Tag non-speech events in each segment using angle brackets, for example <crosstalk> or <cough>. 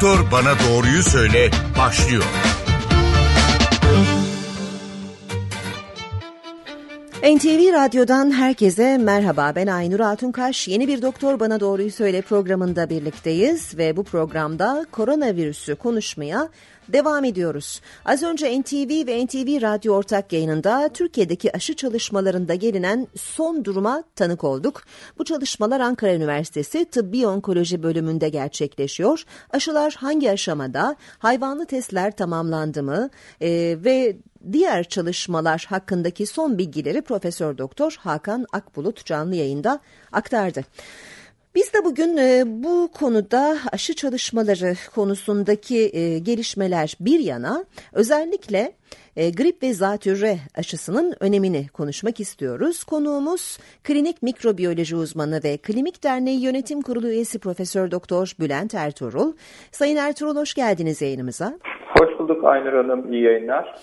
Doktor Bana Doğruyu Söyle başlıyor. NTV Radyo'dan herkese merhaba. Ben Aynur Altunkaş. Yeni bir Doktor Bana Doğruyu Söyle programında birlikteyiz ve bu programda koronavirüsü konuşmaya devam ediyoruz. Az önce NTV ve NTV Radyo ortak yayınında Türkiye'deki aşı çalışmalarında gelinen son duruma tanık olduk. Bu çalışmalar Ankara Üniversitesi Tıbbi Onkoloji bölümünde gerçekleşiyor. Aşılar hangi aşamada, hayvanlı testler tamamlandı mı e, ve diğer çalışmalar hakkındaki son bilgileri Profesör Doktor Hakan Akbulut canlı yayında aktardı. Biz de bugün e, bu konuda aşı çalışmaları konusundaki e, gelişmeler bir yana özellikle e, grip ve zatürre aşısının önemini konuşmak istiyoruz. Konuğumuz klinik mikrobiyoloji uzmanı ve Klinik Derneği Yönetim Kurulu üyesi Profesör Doktor Bülent Ertuğrul. Sayın Ertuğrul hoş geldiniz yayınımıza. Hoş bulduk Aynur Hanım. İyi yayınlar.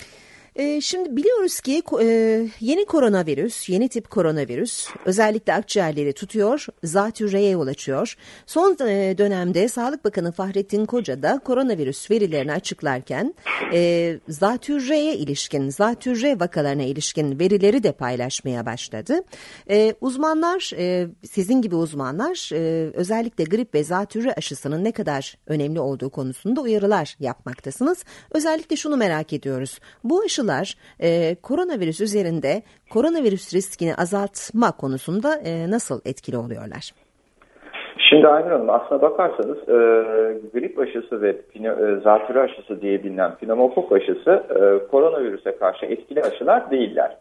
E, şimdi biliyoruz ki e, yeni koronavirüs, yeni tip koronavirüs özellikle akciğerleri tutuyor, zatürreye yol açıyor. Son e, dönemde Sağlık Bakanı Fahrettin Koca da koronavirüs verilerini açıklarken e, zatürreye ilişkin, zatürre vakalarına ilişkin verileri de paylaşmaya başladı. E, uzmanlar, e, sizin gibi uzmanlar e, özellikle grip ve zatürre aşısının ne kadar önemli olduğu konusunda uyarılar yapmaktasınız. Özellikle şunu merak ediyoruz. Bu aşı aşılar e, koronavirüs üzerinde koronavirüs riskini azaltma konusunda e, nasıl etkili oluyorlar? Şimdi Aynur Hanım aslına bakarsanız e, grip aşısı ve pino, e, zatürre aşısı diye bilinen pneumokok aşısı e, koronavirüse karşı etkili aşılar değiller.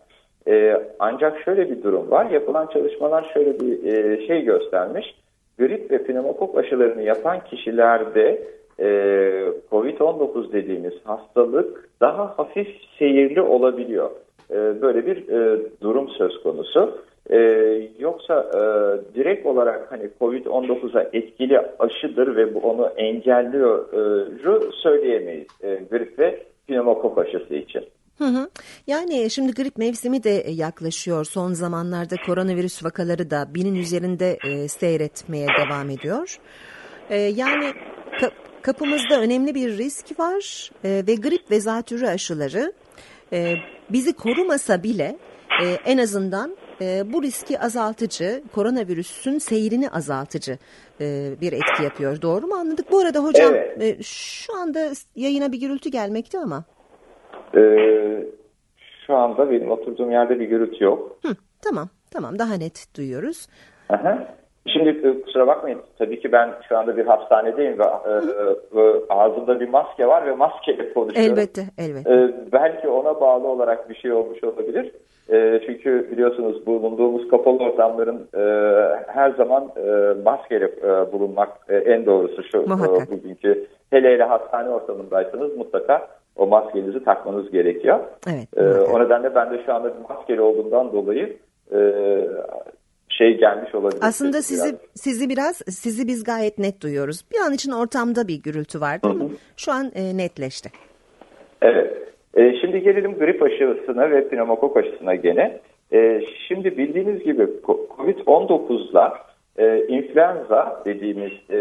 E, ancak şöyle bir durum var. Yapılan çalışmalar şöyle bir e, şey göstermiş. Grip ve pneumokok aşılarını yapan kişilerde e, COVID-19 dediğimiz hastalık daha hafif seyirli olabiliyor. E, böyle bir e, durum söz konusu. E, yoksa e, direkt olarak hani COVID-19'a etkili aşıdır ve bu onu engelliyor e, söyleyemeyiz grip ve pneumokok aşısı için. Hı hı. Yani şimdi grip mevsimi de yaklaşıyor. Son zamanlarda koronavirüs vakaları da binin üzerinde e, seyretmeye devam ediyor. Yani kapımızda önemli bir risk var e, ve grip ve zatürre aşıları e, bizi korumasa bile e, en azından e, bu riski azaltıcı, koronavirüsün seyrini azaltıcı e, bir etki yapıyor. Doğru mu anladık? Bu arada hocam evet. e, şu anda yayına bir gürültü gelmekte ama. Ee, şu anda benim oturduğum yerde bir gürültü yok. Hı, tamam, tamam daha net duyuyoruz. Aha. Şimdi e, kusura bakmayın tabii ki ben şu anda bir hastanedeyim ve e, e, ağzımda bir maske var ve maskeyle konuşuyorum. Elbette, elbette. Belki ona bağlı olarak bir şey olmuş olabilir. Çünkü biliyorsunuz bulunduğumuz kapalı ortamların her zaman maskeyle bulunmak en doğrusu şu e, bugünkü. Hele hele hastane ortamındaysanız mutlaka o maskenizi takmanız gerekiyor. Evet, e, o nedenle ben de şu anda maskeli olduğumdan dolayı şey gelmiş olabilir. Aslında sizi biraz. sizi biraz sizi biz gayet net duyuyoruz. Bir an için ortamda bir gürültü vardı ama şu an e, netleşti. Evet. E, şimdi gelelim grip aşısına ve pneumokok aşısına gene. E, şimdi bildiğiniz gibi COVID-19'la e, influenza dediğimiz e,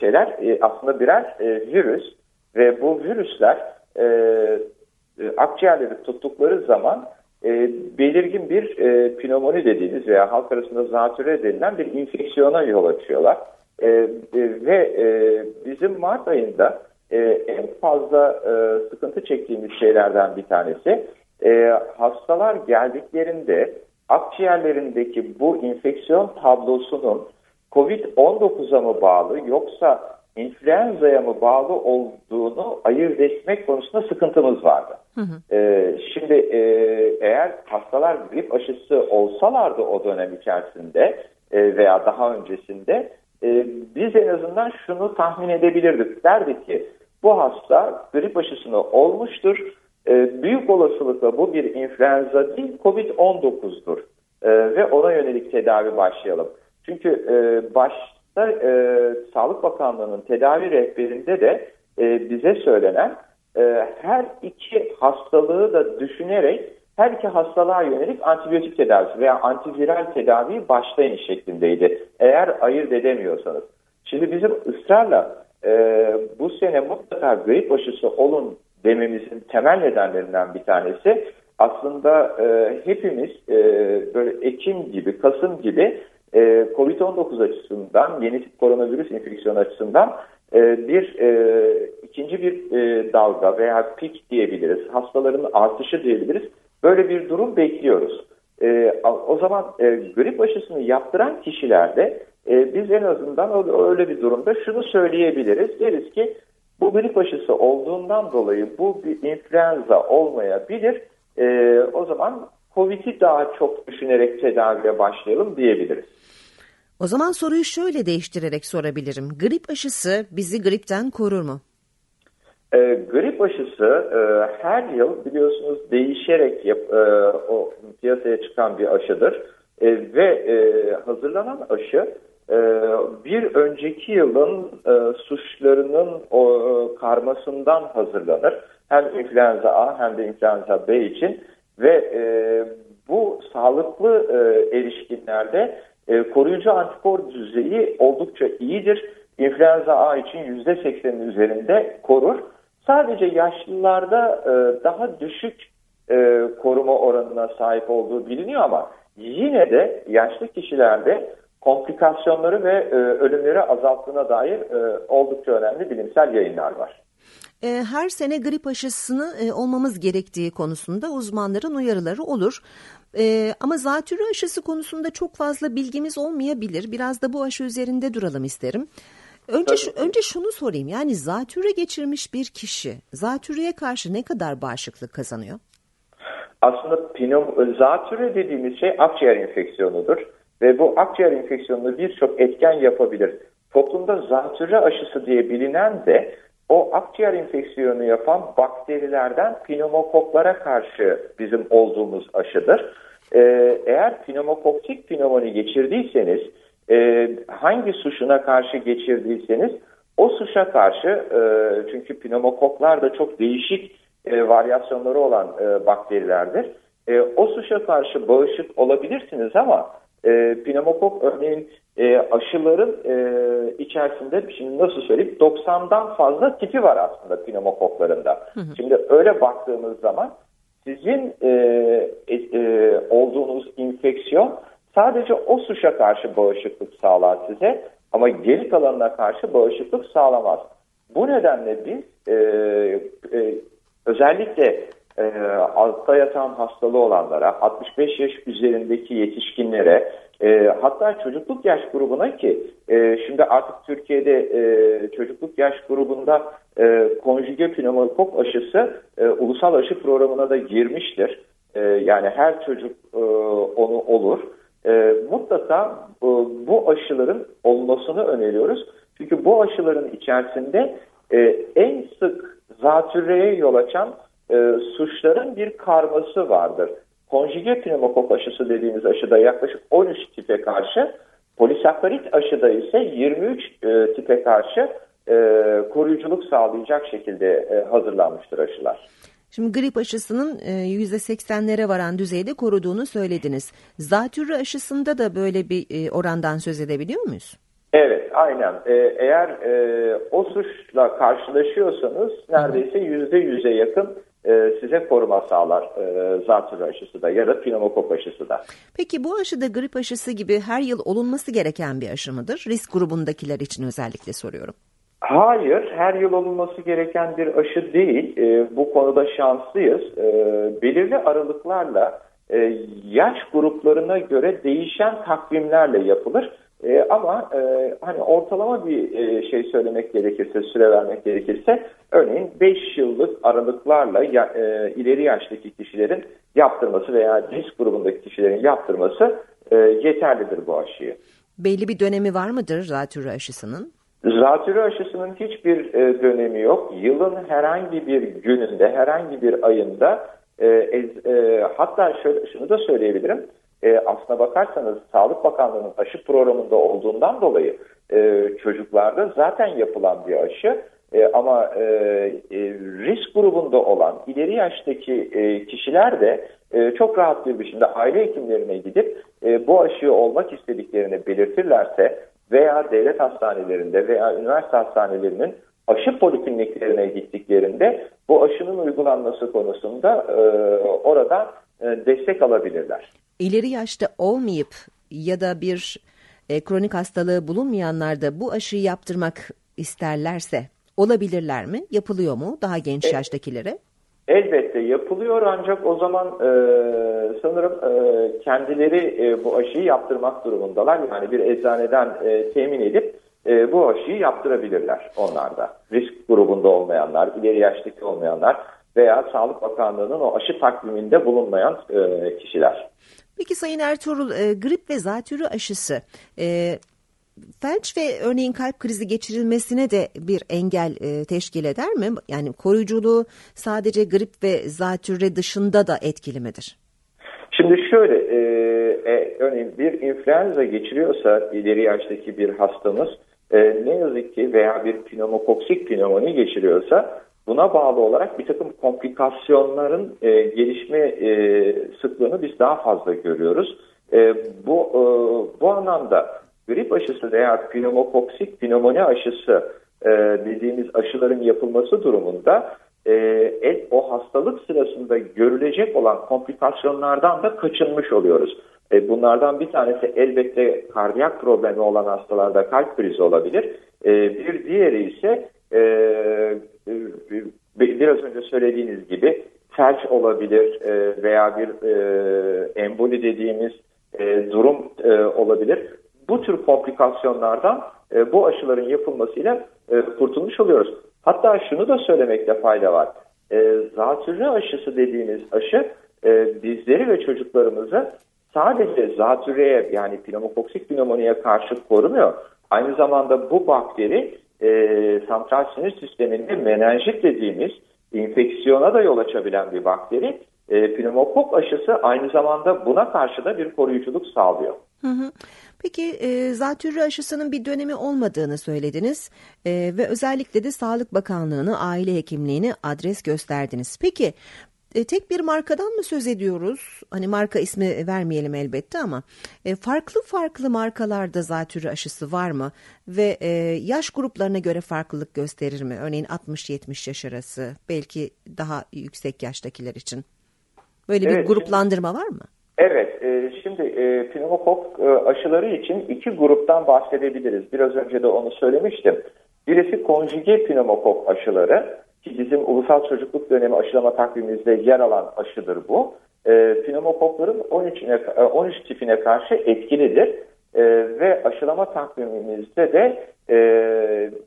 şeyler e, aslında birer e, virüs ve bu virüsler e, e, akciğerleri tuttukları zaman e, belirgin bir e, pnömoni dediğimiz veya halk arasında zatürre denilen bir infeksiyona yol açıyorlar. E, e, ve e, bizim Mart ayında e, en fazla e, sıkıntı çektiğimiz şeylerden bir tanesi e, hastalar geldiklerinde akciğerlerindeki bu infeksiyon tablosunun COVID-19'a mı bağlı yoksa influenza'ya mı bağlı olduğunu ayırt etmek konusunda sıkıntımız vardı. Hı. Ee, şimdi e, eğer hastalar grip aşısı olsalardı o dönem içerisinde e, veya daha öncesinde e, biz en azından şunu tahmin edebilirdik. Derdik ki bu hasta grip aşısını olmuştur. E, büyük olasılıkla bu bir influenza değil COVID-19'dur. E, ve ona yönelik tedavi başlayalım. Çünkü e, baş e, Sağlık Bakanlığı'nın tedavi rehberinde de e, bize söylenen e, her iki hastalığı da düşünerek her iki hastalığa yönelik antibiyotik tedavisi veya antiviral tedavi başlayın şeklindeydi. Eğer ayırt edemiyorsanız. Şimdi bizim ısrarla e, bu sene mutlaka grip aşısı olun dememizin temel nedenlerinden bir tanesi aslında e, hepimiz e, böyle Ekim gibi, Kasım gibi e, COVID-19 açısından, yeni tip koronavirüs enfeksiyonu açısından bir e, ikinci bir e, dalga veya pik diyebiliriz, hastaların artışı diyebiliriz. Böyle bir durum bekliyoruz. E, o zaman e, grip aşısını yaptıran kişilerde e, biz en azından öyle bir durumda şunu söyleyebiliriz. Deriz ki bu grip aşısı olduğundan dolayı bu bir influenza olmayabilir. E, o zaman COVID'i daha çok düşünerek tedaviye başlayalım diyebiliriz. O zaman soruyu şöyle değiştirerek sorabilirim. Grip aşısı bizi gripten korur mu? E, grip aşısı e, her yıl biliyorsunuz değişerek yap, e, o piyasaya çıkan bir aşıdır. E, ve e, hazırlanan aşı e, bir önceki yılın e, suçlarının o, e, karmasından hazırlanır. Hem influenza A hem de influenza B için ve e, bu sağlıklı e, erişkinlerde e, koruyucu antikor düzeyi oldukça iyidir. İnfluenza A için %80'in üzerinde korur. Sadece yaşlılarda e, daha düşük e, koruma oranına sahip olduğu biliniyor ama yine de yaşlı kişilerde komplikasyonları ve ölümleri azalttığına dair oldukça önemli bilimsel yayınlar var. E, her sene grip aşısını e, olmamız gerektiği konusunda uzmanların uyarıları olur. E, ama zatürre aşısı konusunda çok fazla bilgimiz olmayabilir. Biraz da bu aşı üzerinde duralım isterim. Önce şu, önce şunu sorayım. Yani zatürre geçirmiş bir kişi zatürreye karşı ne kadar bağışıklık kazanıyor? Aslında pneum, zatürre dediğimiz şey akciğer enfeksiyonudur ve bu akciğer enfeksiyonunu birçok etken yapabilir. Toplumda zatürre aşısı diye bilinen de o akciğer enfeksiyonu yapan bakterilerden pneumokoklara karşı bizim olduğumuz aşıdır. Ee, eğer pneumokoktik pneumoni geçirdiyseniz e, hangi suşuna karşı geçirdiyseniz o suşa karşı e, çünkü pneumokoklar da çok değişik e, varyasyonları olan e, bakterilerdir. E, o suşa karşı bağışık olabilirsiniz ama e, pneumokok örneğin e, aşıların e, içerisinde şimdi nasıl söyleyeyim 90'dan fazla tipi var aslında pneumokoklarında. Hı hı. Şimdi öyle baktığımız zaman sizin e, e, e, olduğunuz infeksiyon sadece o suşa karşı bağışıklık sağlar size ama geri kalanına karşı bağışıklık sağlamaz. Bu nedenle biz e, e, özellikle e, altta yatan hastalığı olanlara, 65 yaş üzerindeki yetişkinlere, e, hatta çocukluk yaş grubuna ki e, şimdi artık Türkiye'de e, çocukluk yaş grubunda e, konjüge pneumokok aşısı e, ulusal aşı programına da girmiştir. E, yani her çocuk e, onu olur. E, mutlaka e, bu aşıların olmasını öneriyoruz. Çünkü bu aşıların içerisinde e, en sık zatürreye yol açan e, suçların bir karması vardır. Konjüge pneumokok aşısı dediğimiz aşıda yaklaşık 13 tipe karşı, polisakkarit aşıda ise 23 e, tipe karşı e, koruyuculuk sağlayacak şekilde e, hazırlanmıştır aşılar. Şimdi grip aşısının %80'lere e, varan düzeyde koruduğunu söylediniz. Zatürre aşısında da böyle bir e, orandan söz edebiliyor muyuz? Evet, aynen. Ee, eğer e, o suçla karşılaşıyorsanız neredeyse yüzde yüze yakın e, size koruma sağlar e, zatürre aşısı da ya da pneumokok aşısı da. Peki bu aşı da grip aşısı gibi her yıl olunması gereken bir aşı mıdır? Risk grubundakiler için özellikle soruyorum. Hayır, her yıl olunması gereken bir aşı değil. E, bu konuda şanslıyız. E, belirli aralıklarla e, yaş gruplarına göre değişen takvimlerle yapılır. E, ama e, hani ortalama bir e, şey söylemek gerekirse, süre vermek gerekirse örneğin 5 yıllık aralıklarla ya, e, ileri yaştaki kişilerin yaptırması veya risk grubundaki kişilerin yaptırması e, yeterlidir bu aşıyı. Belli bir dönemi var mıdır zatürre aşısının? Zatürre aşısının hiçbir e, dönemi yok. Yılın herhangi bir gününde, herhangi bir ayında e, e, hatta şöyle, şunu da söyleyebilirim e, aslına bakarsanız Sağlık Bakanlığı'nın aşı programında olduğundan dolayı e, çocuklarda zaten yapılan bir aşı. E, ama e, e, risk grubunda olan ileri yaştaki e, kişiler de e, çok rahat bir biçimde aile hekimlerine gidip e, bu aşıyı olmak istediklerini belirtirlerse veya devlet hastanelerinde veya üniversite hastanelerinin aşı polikliniklerine gittiklerinde bu aşının uygulanması konusunda e, orada e, destek alabilirler. İleri yaşta olmayıp ya da bir e, kronik hastalığı bulunmayanlar da bu aşıyı yaptırmak isterlerse olabilirler mi? Yapılıyor mu daha genç e, yaştakilere? Elbette yapılıyor ancak o zaman e, sanırım e, kendileri e, bu aşıyı yaptırmak durumundalar. Yani bir eczaneden e, temin edip e, bu aşıyı yaptırabilirler onlar da. Risk grubunda olmayanlar, ileri yaştaki olmayanlar veya Sağlık Bakanlığı'nın o aşı takviminde bulunmayan e, kişiler. Peki Sayın Ertuğrul, e, grip ve zatürre aşısı e, felç ve örneğin kalp krizi geçirilmesine de bir engel e, teşkil eder mi? Yani koruyuculuğu sadece grip ve zatürre dışında da etkili midir? Şimdi şöyle, e, e, örneğin bir influenza geçiriyorsa ileri yaştaki bir hastamız e, ne yazık ki veya bir pneumokoksik pnömoni geçiriyorsa buna bağlı olarak bir takım komplikasyonların e, gelişme e, sıklığını biz daha fazla görüyoruz. E, bu e, bu anlamda grip aşısı veya pneumokoksik pnömoni aşısı e, dediğimiz aşıların yapılması durumunda e, el, o hastalık sırasında görülecek olan komplikasyonlardan da kaçınmış oluyoruz. E, bunlardan bir tanesi elbette kardiyak problemi olan hastalarda kalp krizi olabilir. E, bir diğeri ise e biraz önce söylediğiniz gibi felç olabilir e, veya bir e, emboli dediğimiz e, durum e, olabilir. Bu tür komplikasyonlardan e, bu aşıların yapılmasıyla e, kurtulmuş oluyoruz. Hatta şunu da söylemekte fayda var. E, zatürre aşısı dediğimiz aşı e, bizleri ve çocuklarımızı sadece zatürreye yani pneumokoksik pneumoniye karşı korumuyor. Aynı zamanda bu bakteri e, santral sinir sisteminde menenjit dediğimiz infeksiyona da yol açabilen bir bakteri. E, pneumokok aşısı aynı zamanda buna karşı da bir koruyuculuk sağlıyor. Hı hı. Peki e, zatürre aşısının bir dönemi olmadığını söylediniz e, ve özellikle de Sağlık Bakanlığı'nı, aile hekimliğini adres gösterdiniz. Peki e, tek bir markadan mı söz ediyoruz? Hani marka ismi vermeyelim elbette ama e, farklı farklı markalarda zatürre aşısı var mı? Ve e, yaş gruplarına göre farklılık gösterir mi? Örneğin 60-70 yaş arası, belki daha yüksek yaştakiler için. Böyle evet, bir gruplandırma var mı? Evet, e, şimdi e, pneumokok e, aşıları için iki gruptan bahsedebiliriz. Biraz önce de onu söylemiştim. Birisi konjüge pneumokok aşıları ki bizim ulusal çocukluk dönemi aşılama takvimimizde yer alan aşıdır bu. E, pneumokokların 13, 13 e, tipine karşı etkilidir. E, ve aşılama takvimimizde de e,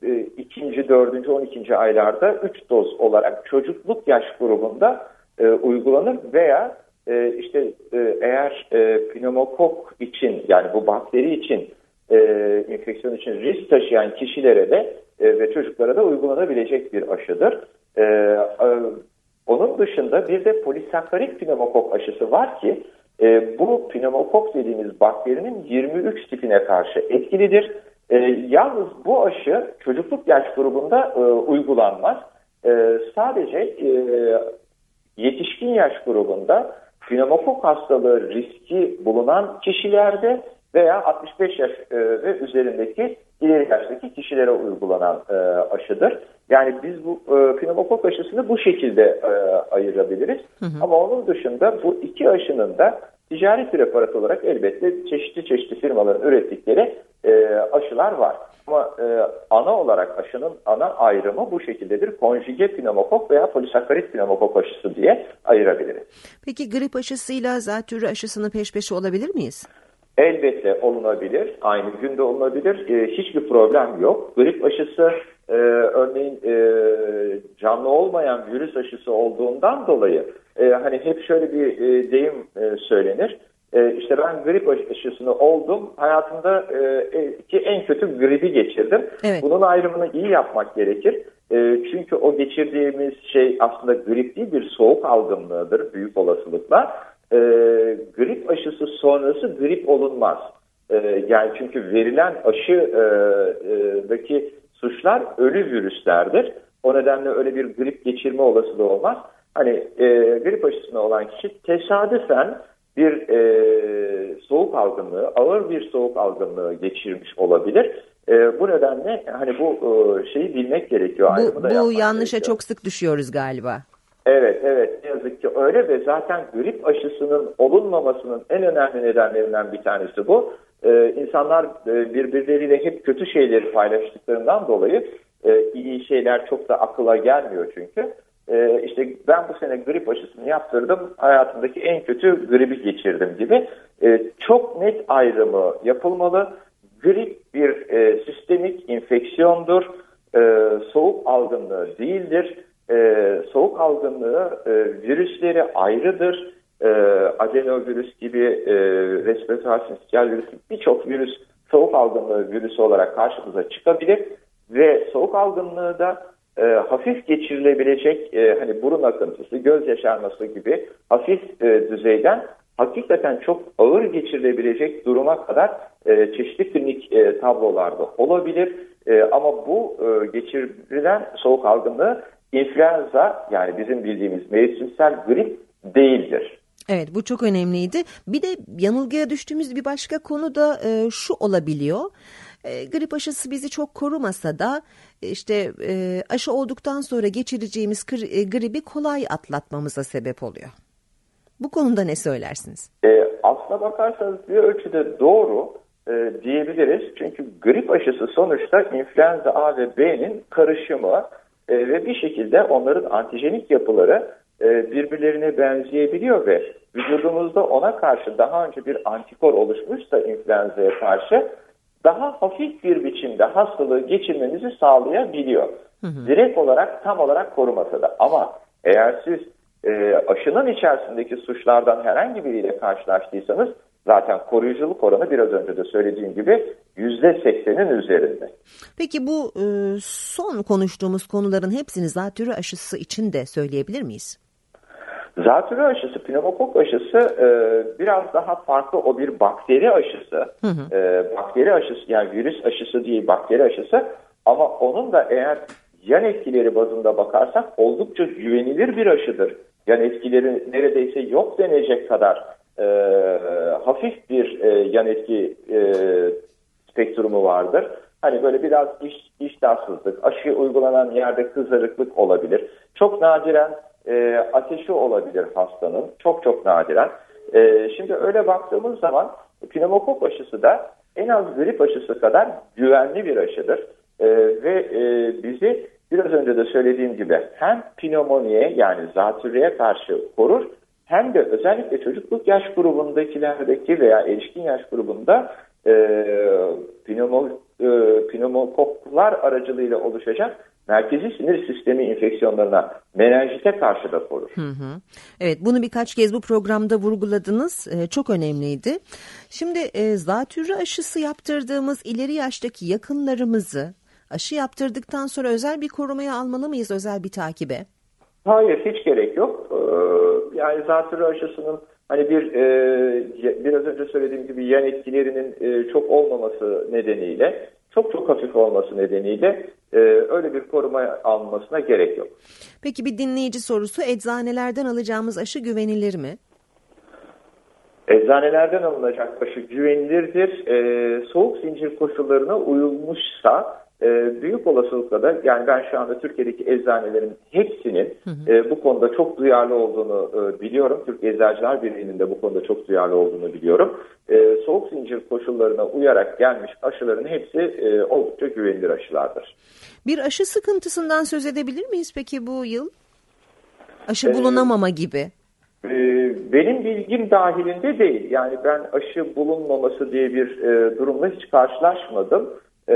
e, ikinci, dördüncü, on ikinci aylarda 3 doz olarak çocukluk yaş grubunda e, uygulanır veya e, işte e, eğer e, pneumokok için yani bu bakteri için e, enfeksiyon için risk taşıyan kişilere de e, ve çocuklara da uygulanabilecek bir aşıdır. E, e, onun dışında bir de polisakkarit pneumokok aşısı var ki e, bu pneumokok dediğimiz bakterinin 23 tipine karşı etkilidir. E, yalnız bu aşı çocukluk yaş grubunda e, uygulanmaz. E, sadece e, yetişkin yaş grubunda pneumokok hastalığı riski bulunan kişilerde veya 65 yaş e, ve üzerindeki ileri yaştaki kişilere uygulanan e, aşıdır. Yani biz bu e, pneumokok aşısını bu şekilde e, ayırabiliriz. Hı hı. Ama onun dışında bu iki aşının da ticari preparat olarak elbette çeşitli çeşitli firmaların ürettikleri e, aşılar var. Ama e, ana olarak aşının ana ayrımı bu şekildedir. Konjüge pneumokok veya polisakkarit pneumokok aşısı diye ayırabiliriz. Peki grip aşısıyla zatürre aşısını peş peşe olabilir miyiz? Elbette olunabilir. Aynı günde olunabilir. E, hiçbir problem yok. Grip aşısı e, örneğin e, canlı olmayan virüs aşısı olduğundan dolayı e, hani hep şöyle bir e, deyim e, söylenir. E, işte ben grip aşısını oldum. Hayatımda e, ki en kötü gribi geçirdim. Evet. Bunun ayrımını iyi yapmak gerekir. E, çünkü o geçirdiğimiz şey aslında grip değil bir soğuk algınlığıdır büyük olasılıkla e, grip aşısı sonrası grip olunmaz. E, yani çünkü verilen aşıdaki e, suçlar ölü virüslerdir. O nedenle öyle bir grip geçirme olasılığı olmaz. Hani e, grip aşısına olan kişi tesadüfen bir e, soğuk algınlığı, ağır bir soğuk algınlığı geçirmiş olabilir. E, bu nedenle hani bu e, şeyi bilmek gerekiyor. Bu, bu yanlışa gerekiyor. çok sık düşüyoruz galiba. Evet, evet. Öyle ve zaten grip aşısının olunmamasının en önemli nedenlerinden bir tanesi bu. Ee, insanlar e, birbirleriyle hep kötü şeyleri paylaştıklarından dolayı e, iyi şeyler çok da akıla gelmiyor çünkü. E, işte ben bu sene grip aşısını yaptırdım, hayatımdaki en kötü gribi geçirdim gibi. E, çok net ayrımı yapılmalı. Grip bir e, sistemik infeksiyondur, e, soğuk algınlığı değildir e, soğuk algınlığı e, virüsleri ayrıdır. E, adenovirüs gibi e, respiratuar sinsiyal virüs birçok virüs soğuk algınlığı virüsü olarak karşımıza çıkabilir ve soğuk algınlığı da e, hafif geçirilebilecek e, hani burun akıntısı, göz yaşarması gibi hafif e, düzeyden hakikaten çok ağır geçirilebilecek duruma kadar e, çeşitli klinik e, tablolarda olabilir. E, ama bu e, geçirilen soğuk algınlığı influenza yani bizim bildiğimiz mevsimsel grip değildir. Evet bu çok önemliydi. Bir de yanılgıya düştüğümüz bir başka konu da e, şu olabiliyor. E, grip aşısı bizi çok korumasa da işte e, aşı olduktan sonra geçireceğimiz e, gribi kolay atlatmamıza sebep oluyor. Bu konuda ne söylersiniz? E, aslına bakarsanız bir ölçüde doğru e, diyebiliriz. Çünkü grip aşısı sonuçta influenza A ve B'nin karışımı e, ve bir şekilde onların antijenik yapıları e, birbirlerine benzeyebiliyor ve vücudumuzda ona karşı daha önce bir antikor oluşmuşsa influenza'ya karşı daha hafif bir biçimde hastalığı geçirmenizi sağlayabiliyor. Hı hı. Direkt olarak tam olarak korumasa da ama eğer siz e, aşının içerisindeki suçlardan herhangi biriyle karşılaştıysanız Zaten koruyuculuk oranı biraz önce de söylediğim gibi yüzde seksenin üzerinde. Peki bu e, son konuştuğumuz konuların hepsini zatürre aşısı için de söyleyebilir miyiz? Zatürre aşısı, pneumokok aşısı e, biraz daha farklı. O bir bakteri aşısı. Hı hı. E, bakteri aşısı yani virüs aşısı değil bakteri aşısı. Ama onun da eğer yan etkileri bazında bakarsak oldukça güvenilir bir aşıdır. Yan etkileri neredeyse yok denecek kadar e, hafif bir e, yan etki e, spektrumu vardır. Hani böyle biraz iş, iştahsızlık, aşı uygulanan yerde kızarıklık olabilir. Çok nadiren e, ateşi olabilir hastanın. Çok çok nadiren. E, şimdi öyle baktığımız zaman pneumokok aşısı da en az grip aşısı kadar güvenli bir aşıdır. E, ve e, bizi biraz önce de söylediğim gibi hem pneumoniye yani zatürreye karşı korur hem de özellikle çocukluk yaş grubundakilerdeki veya erişkin yaş grubunda e, pneumo, e, pneumokoklar aracılığıyla oluşacak merkezi sinir sistemi enfeksiyonlarına menenjite karşı da korur. Hı hı. Evet bunu birkaç kez bu programda vurguladınız. Ee, çok önemliydi. Şimdi e, zatürre aşısı yaptırdığımız ileri yaştaki yakınlarımızı aşı yaptırdıktan sonra özel bir korumaya almalı mıyız özel bir takibe? Hayır hiç gerek yok. Ee, yani zatürre aşısının hani bir e, biraz önce söylediğim gibi yan etkilerinin e, çok olmaması nedeniyle çok çok hafif olması nedeniyle e, öyle bir koruma almasına gerek yok. Peki bir dinleyici sorusu eczanelerden alacağımız aşı güvenilir mi? Eczanelerden alınacak aşı güvenilirdir. E, soğuk zincir koşullarına uyulmuşsa e, büyük olasılıkla da yani ben şu anda Türkiye'deki eczanelerin hepsinin hı hı. E, bu konuda çok duyarlı olduğunu e, biliyorum. Türk Eczacılar Birliği'nin de bu konuda çok duyarlı olduğunu biliyorum. E, soğuk zincir koşullarına uyarak gelmiş aşıların hepsi e, oldukça güvenilir aşılardır. Bir aşı sıkıntısından söz edebilir miyiz peki bu yıl? Aşı e, bulunamama ee, gibi. Benim bilgim dahilinde değil. Yani ben aşı bulunmaması diye bir e, durumla hiç karşılaşmadım. Ee,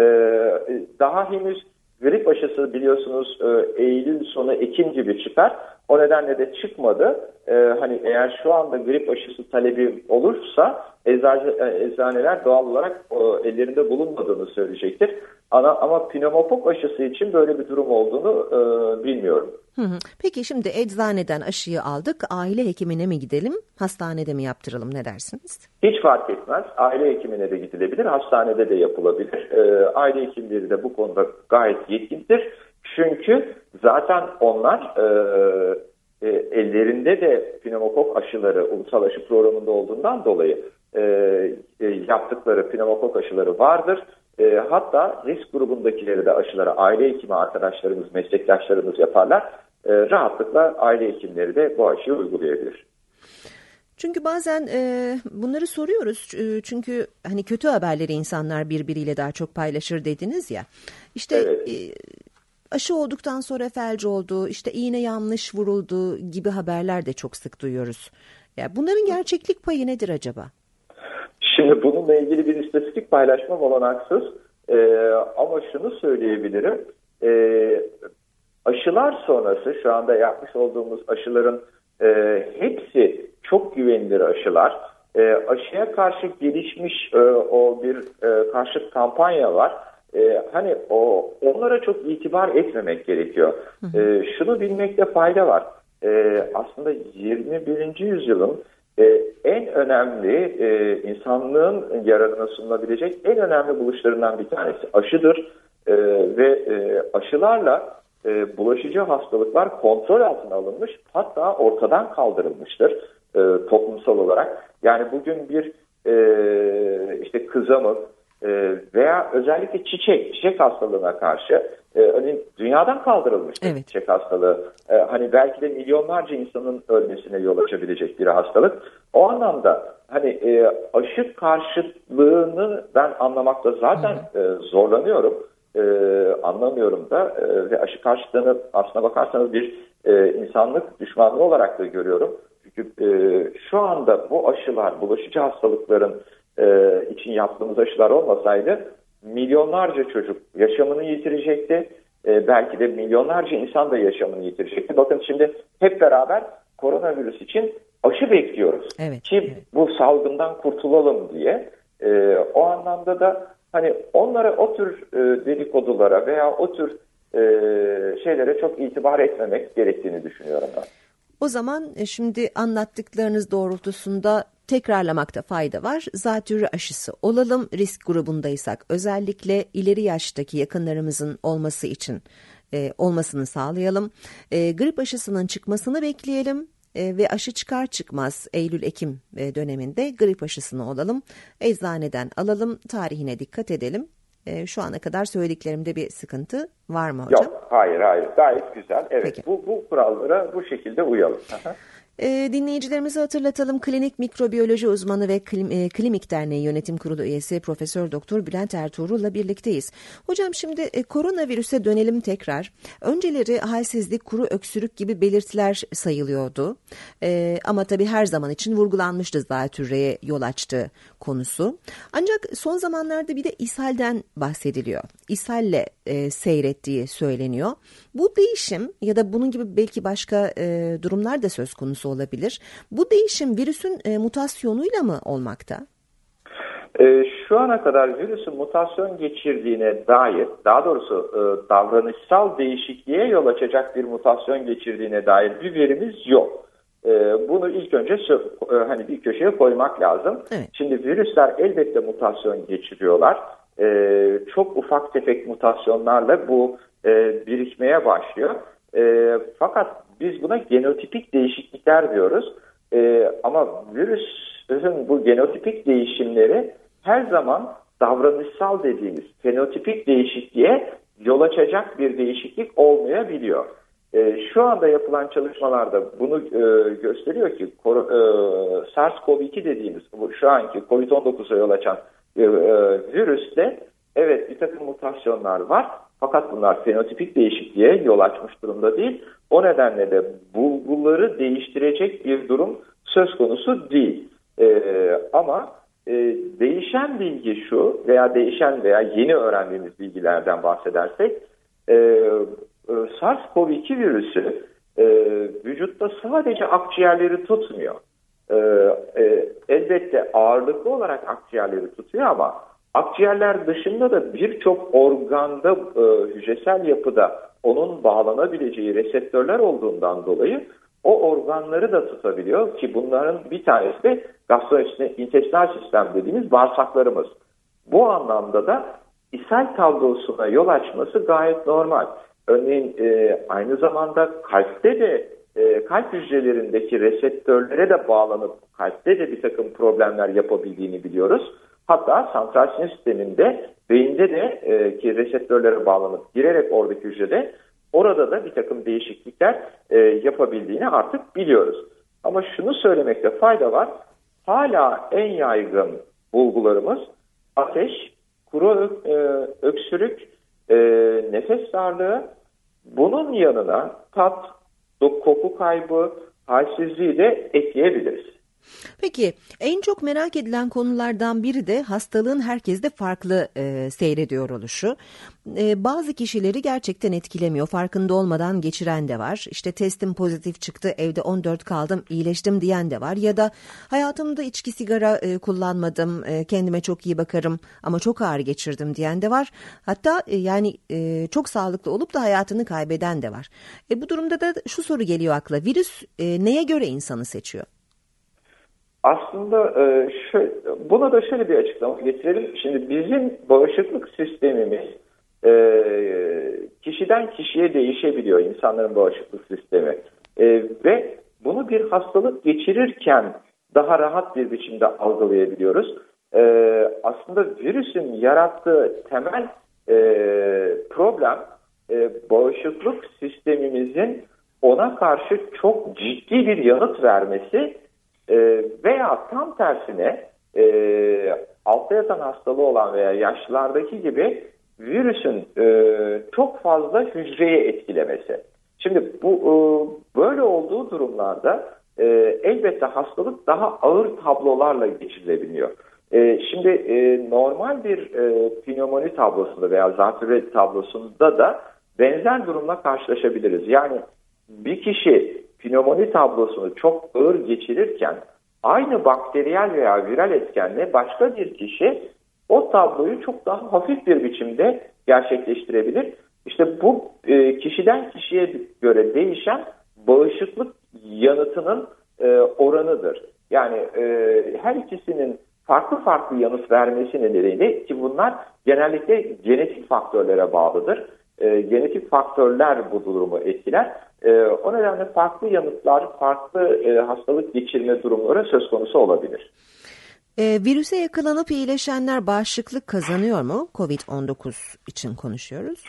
daha henüz grip aşısı biliyorsunuz e, Eylül sonu Ekim gibi çıkar. O nedenle de çıkmadı. Ee, hani eğer şu anda grip aşısı talebi olursa eczacı, e, eczaneler doğal olarak e, ellerinde bulunmadığını söyleyecektir. Ana, ama pneumokok aşısı için böyle bir durum olduğunu e, bilmiyorum. Hı hı. Peki şimdi eczaneden aşıyı aldık. Aile hekimine mi gidelim, hastanede mi yaptıralım ne dersiniz? Hiç fark etmez. Aile hekimine de gidilebilir, hastanede de yapılabilir. E, aile hekimleri de bu konuda gayet yetkindir. Çünkü zaten onlar e, e, ellerinde de pneumokok aşıları ulusal aşı programında olduğundan dolayı e, e, yaptıkları pneumokok aşıları vardır. E, hatta risk grubundakileri de aşıları aile hekimi arkadaşlarımız, meslektaşlarımız yaparlar. E, rahatlıkla aile hekimleri de bu aşıyı uygulayabilir. Çünkü bazen e, bunları soruyoruz e, çünkü hani kötü haberleri insanlar birbiriyle daha çok paylaşır dediniz ya. İşte evet. e, aşı olduktan sonra felç oldu, işte iğne yanlış vuruldu gibi haberler de çok sık duyuyoruz. Ya bunların gerçeklik payı nedir acaba? <laughs> Bununla ilgili bir istatistik paylaşmam olanaksız. Ee, ama şunu söyleyebilirim. Ee, aşılar sonrası şu anda yapmış olduğumuz aşıların e, hepsi çok güvenilir aşılar. E, aşıya karşı gelişmiş e, o bir e, karşıt kampanya var. E, hani o onlara çok itibar etmemek gerekiyor. E, şunu bilmekte fayda var. E, aslında 21. yüzyılın e, en önemli e, insanlığın yararına sunulabilecek en önemli buluşlarından bir tanesi aşıdır. E, ve e, aşılarla e, bulaşıcı hastalıklar kontrol altına alınmış hatta ortadan kaldırılmıştır e, toplumsal olarak. Yani bugün bir e, işte kızamık e, veya özellikle çiçek, çiçek hastalığına karşı hani dünyadan kaldırılmıştır evet. çiçek hastalığı. E, hani belki de milyonlarca insanın ölmesine yol açabilecek bir hastalık. O anlamda hani e, aşı karşıtlığını ben anlamakta zaten e, zorlanıyorum e, anlamıyorum da e, ve aşı karşıtlığını aslına bakarsanız bir e, insanlık düşmanlığı olarak da görüyorum. Çünkü e, şu anda bu aşılar bulaşıcı hastalıkların e, için yaptığımız aşılar olmasaydı milyonlarca çocuk yaşamını yitirecekti. E, belki de milyonlarca insan da yaşamını yitirecekti. Bakın şimdi hep beraber koronavirüs için aşı bekliyoruz. Evet, ki evet. bu salgından kurtulalım diye. E, o anlamda da Hani onlara o tür e, dedikodulara veya o tür e, şeylere çok itibar etmemek gerektiğini düşünüyorum ben. O zaman e, şimdi anlattıklarınız doğrultusunda tekrarlamakta fayda var. Zatürre aşısı olalım risk grubundaysak özellikle ileri yaştaki yakınlarımızın olması için e, olmasını sağlayalım. E, grip aşısının çıkmasını bekleyelim e, ve aşı çıkar çıkmaz Eylül-Ekim e, döneminde grip aşısını olalım. Eczaneden alalım, tarihine dikkat edelim. E, şu ana kadar söylediklerimde bir sıkıntı var mı hocam? Yok, hayır hayır gayet güzel. Evet Peki. bu, bu kurallara bu şekilde uyalım. E, dinleyicilerimize hatırlatalım. Klinik mikrobiyoloji uzmanı ve Klim, e, Klimik Derneği Yönetim Kurulu üyesi Profesör Doktor Bülent Ertuğrul'la birlikteyiz. Hocam şimdi e, koronavirüse dönelim tekrar. Önceleri halsizlik, kuru öksürük gibi belirtiler sayılıyordu. E, ama tabii her zaman için vurgulanmıştı zatürreye yol açtığı konusu. Ancak son zamanlarda bir de ishalden bahsediliyor. İshalle e, seyrettiği söyleniyor. Bu değişim ya da bunun gibi belki başka durumlar da söz konusu olabilir. Bu değişim virüsün e, mutasyonuyla mı olmakta? E, şu ana kadar virüsün mutasyon geçirdiğine dair, daha doğrusu e, davranışsal değişikliğe yol açacak bir mutasyon geçirdiğine dair bir verimiz yok. E, bunu ilk önce e, hani bir köşeye koymak lazım. Evet. Şimdi virüsler elbette mutasyon geçiriyorlar. E, çok ufak tefek mutasyonlarla bu e, birikmeye başlıyor. E, fakat biz buna genotipik değişiklikler diyoruz. E, ama virüsün bu genotipik değişimleri her zaman davranışsal dediğimiz fenotipik değişikliğe yol açacak bir değişiklik olmayabiliyor. E, şu anda yapılan çalışmalarda bunu e, gösteriyor ki e, SARS-CoV-2 dediğimiz bu şu anki COVID-19'a yol açan e, e, virüste evet bir takım mutasyonlar var fakat bunlar fenotipik değişikliğe yol açmış durumda değil. O nedenle de bulguları değiştirecek bir durum söz konusu değil. Ee, ama e, değişen bilgi şu veya değişen veya yeni öğrendiğimiz bilgilerden bahsedersek e, e, SARS-CoV-2 virüsü e, vücutta sadece akciğerleri tutmuyor. E, e, elbette ağırlıklı olarak akciğerleri tutuyor ama Akciğerler dışında da birçok organda e, hücresel yapıda onun bağlanabileceği reseptörler olduğundan dolayı o organları da tutabiliyor ki bunların bir tanesi de gastrointestinal sistem dediğimiz bağırsaklarımız. Bu anlamda da ishal tablosuna yol açması gayet normal. Örneğin e, aynı zamanda kalpte de e, kalp hücrelerindeki reseptörlere de bağlanıp kalpte de bir takım problemler yapabildiğini biliyoruz. Hatta santral sinir sisteminde beyinde de e, ki reseptörlere bağlanıp girerek oradaki hücrede orada da bir takım değişiklikler e, yapabildiğini artık biliyoruz. Ama şunu söylemekte fayda var. Hala en yaygın bulgularımız ateş, kuru e, öksürük, e, nefes darlığı. Bunun yanına tat, koku kaybı, halsizliği de ekleyebiliriz. Peki en çok merak edilen konulardan biri de hastalığın herkeste farklı e, seyrediyor oluşu. E, bazı kişileri gerçekten etkilemiyor. Farkında olmadan geçiren de var. İşte testim pozitif çıktı evde 14 kaldım iyileştim diyen de var. Ya da hayatımda içki sigara e, kullanmadım e, kendime çok iyi bakarım ama çok ağır geçirdim diyen de var. Hatta e, yani e, çok sağlıklı olup da hayatını kaybeden de var. E, bu durumda da şu soru geliyor akla. Virüs e, neye göre insanı seçiyor? Aslında e, buna da şöyle bir açıklama getirelim. Şimdi bizim bağışıklık sistemimiz e, kişiden kişiye değişebiliyor insanların bağışıklık sistemi. E, ve bunu bir hastalık geçirirken daha rahat bir biçimde algılayabiliyoruz. E, aslında virüsün yarattığı temel problem bağışıklık sistemimizin ona karşı çok ciddi bir yanıt vermesi e, veya tam tersine e, altta yatan hastalığı olan veya yaşlılardaki gibi virüsün e, çok fazla hücreye etkilemesi. Şimdi bu e, böyle olduğu durumlarda e, elbette hastalık daha ağır tablolarla geçirilebiliyor. E, şimdi e, normal bir e, pnömoni tablosunda veya zatürre tablosunda da benzer durumla karşılaşabiliriz. Yani bir kişi pnömoni tablosunu çok ağır geçirirken aynı bakteriyel veya viral etkenle başka bir kişi o tabloyu çok daha hafif bir biçimde gerçekleştirebilir. İşte bu e, kişiden kişiye göre değişen bağışıklık yanıtının e, oranıdır. Yani e, her ikisinin farklı farklı yanıt vermesi nedeniyle ki bunlar genellikle genetik faktörlere bağlıdır. E, genetik faktörler bu durumu etkiler. E, o nedenle farklı yanıtlar, farklı e, hastalık geçirme durumları söz konusu olabilir. E, virüse yakalanıp iyileşenler bağışıklık kazanıyor mu? Covid-19 için konuşuyoruz.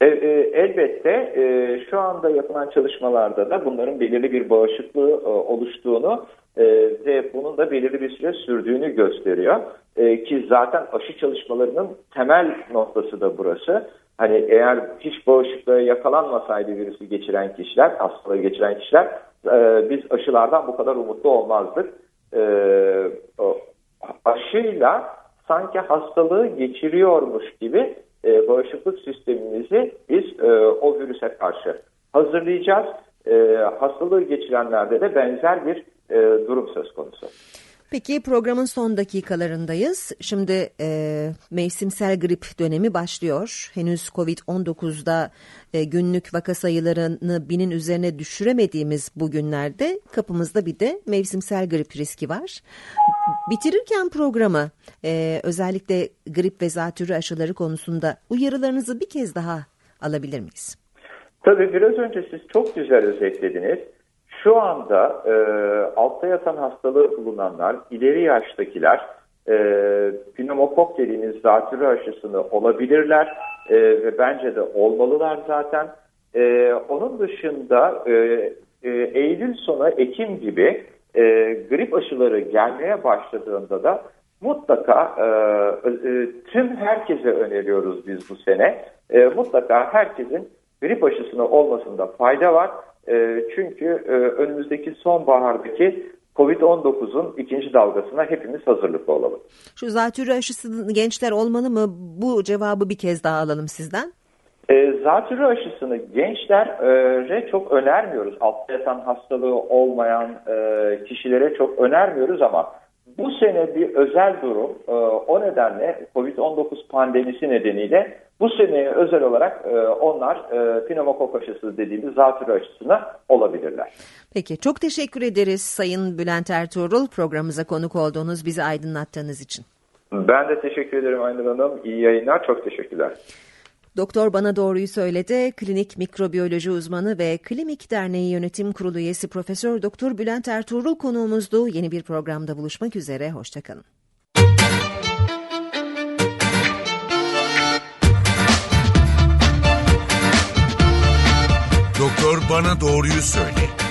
E, e, elbette e, şu anda yapılan çalışmalarda da bunların belirli bir bağışıklığı e, oluştuğunu e, ve bunun da belirli bir süre sürdüğünü gösteriyor. E, ki zaten aşı çalışmalarının temel noktası da burası. Hani eğer hiç bağışıklığa yakalanmasaydı virüsü geçiren kişiler, hastalığı geçiren kişiler e, biz aşılardan bu kadar umutlu olmazdık. E, aşıyla sanki hastalığı geçiriyormuş gibi e, bağışıklık sistemimizi biz e, o virüse karşı hazırlayacağız. E, hastalığı geçirenlerde de benzer bir e, durum söz konusu. Peki programın son dakikalarındayız. Şimdi e, mevsimsel grip dönemi başlıyor. Henüz Covid-19'da e, günlük vaka sayılarını binin üzerine düşüremediğimiz bu günlerde kapımızda bir de mevsimsel grip riski var. Bitirirken programı e, özellikle grip ve zatürre aşıları konusunda uyarılarınızı bir kez daha alabilir miyiz? Tabii biraz önce siz çok güzel özetlediniz. Şu anda e, altta yatan hastalığı bulunanlar, ileri yaştakiler e, pneumokok dediğimiz zatürre aşısını olabilirler e, ve bence de olmalılar zaten. E, onun dışında e, e, Eylül sonu Ekim gibi e, grip aşıları gelmeye başladığında da mutlaka e, e, tüm herkese öneriyoruz biz bu sene. E, mutlaka herkesin grip aşısını olmasında fayda var. E, çünkü e, önümüzdeki sonbahardaki Covid-19'un ikinci dalgasına hepimiz hazırlıklı olalım. Şu zatürre aşısı gençler olmalı mı? Bu cevabı bir kez daha alalım sizden. E, zatürre aşısını gençlere çok önermiyoruz. Altta yatan hastalığı olmayan e, kişilere çok önermiyoruz ama bu sene bir özel durum. E, o nedenle Covid-19 pandemisi nedeniyle bu seneye özel olarak e, onlar e, pneumokok aşısı dediğimiz zatürre aşısına olabilirler. Peki çok teşekkür ederiz Sayın Bülent Ertuğrul programımıza konuk olduğunuz bizi aydınlattığınız için. Ben de teşekkür ederim Aynur Hanım. İyi yayınlar. Çok teşekkürler. Doktor Bana Doğruyu Söyledi, klinik mikrobiyoloji uzmanı ve Klinik Derneği Yönetim Kurulu üyesi Profesör Doktor Bülent Ertuğrul konuğumuzdu. Yeni bir programda buluşmak üzere, hoşçakalın. Doktor Bana Doğruyu Söyle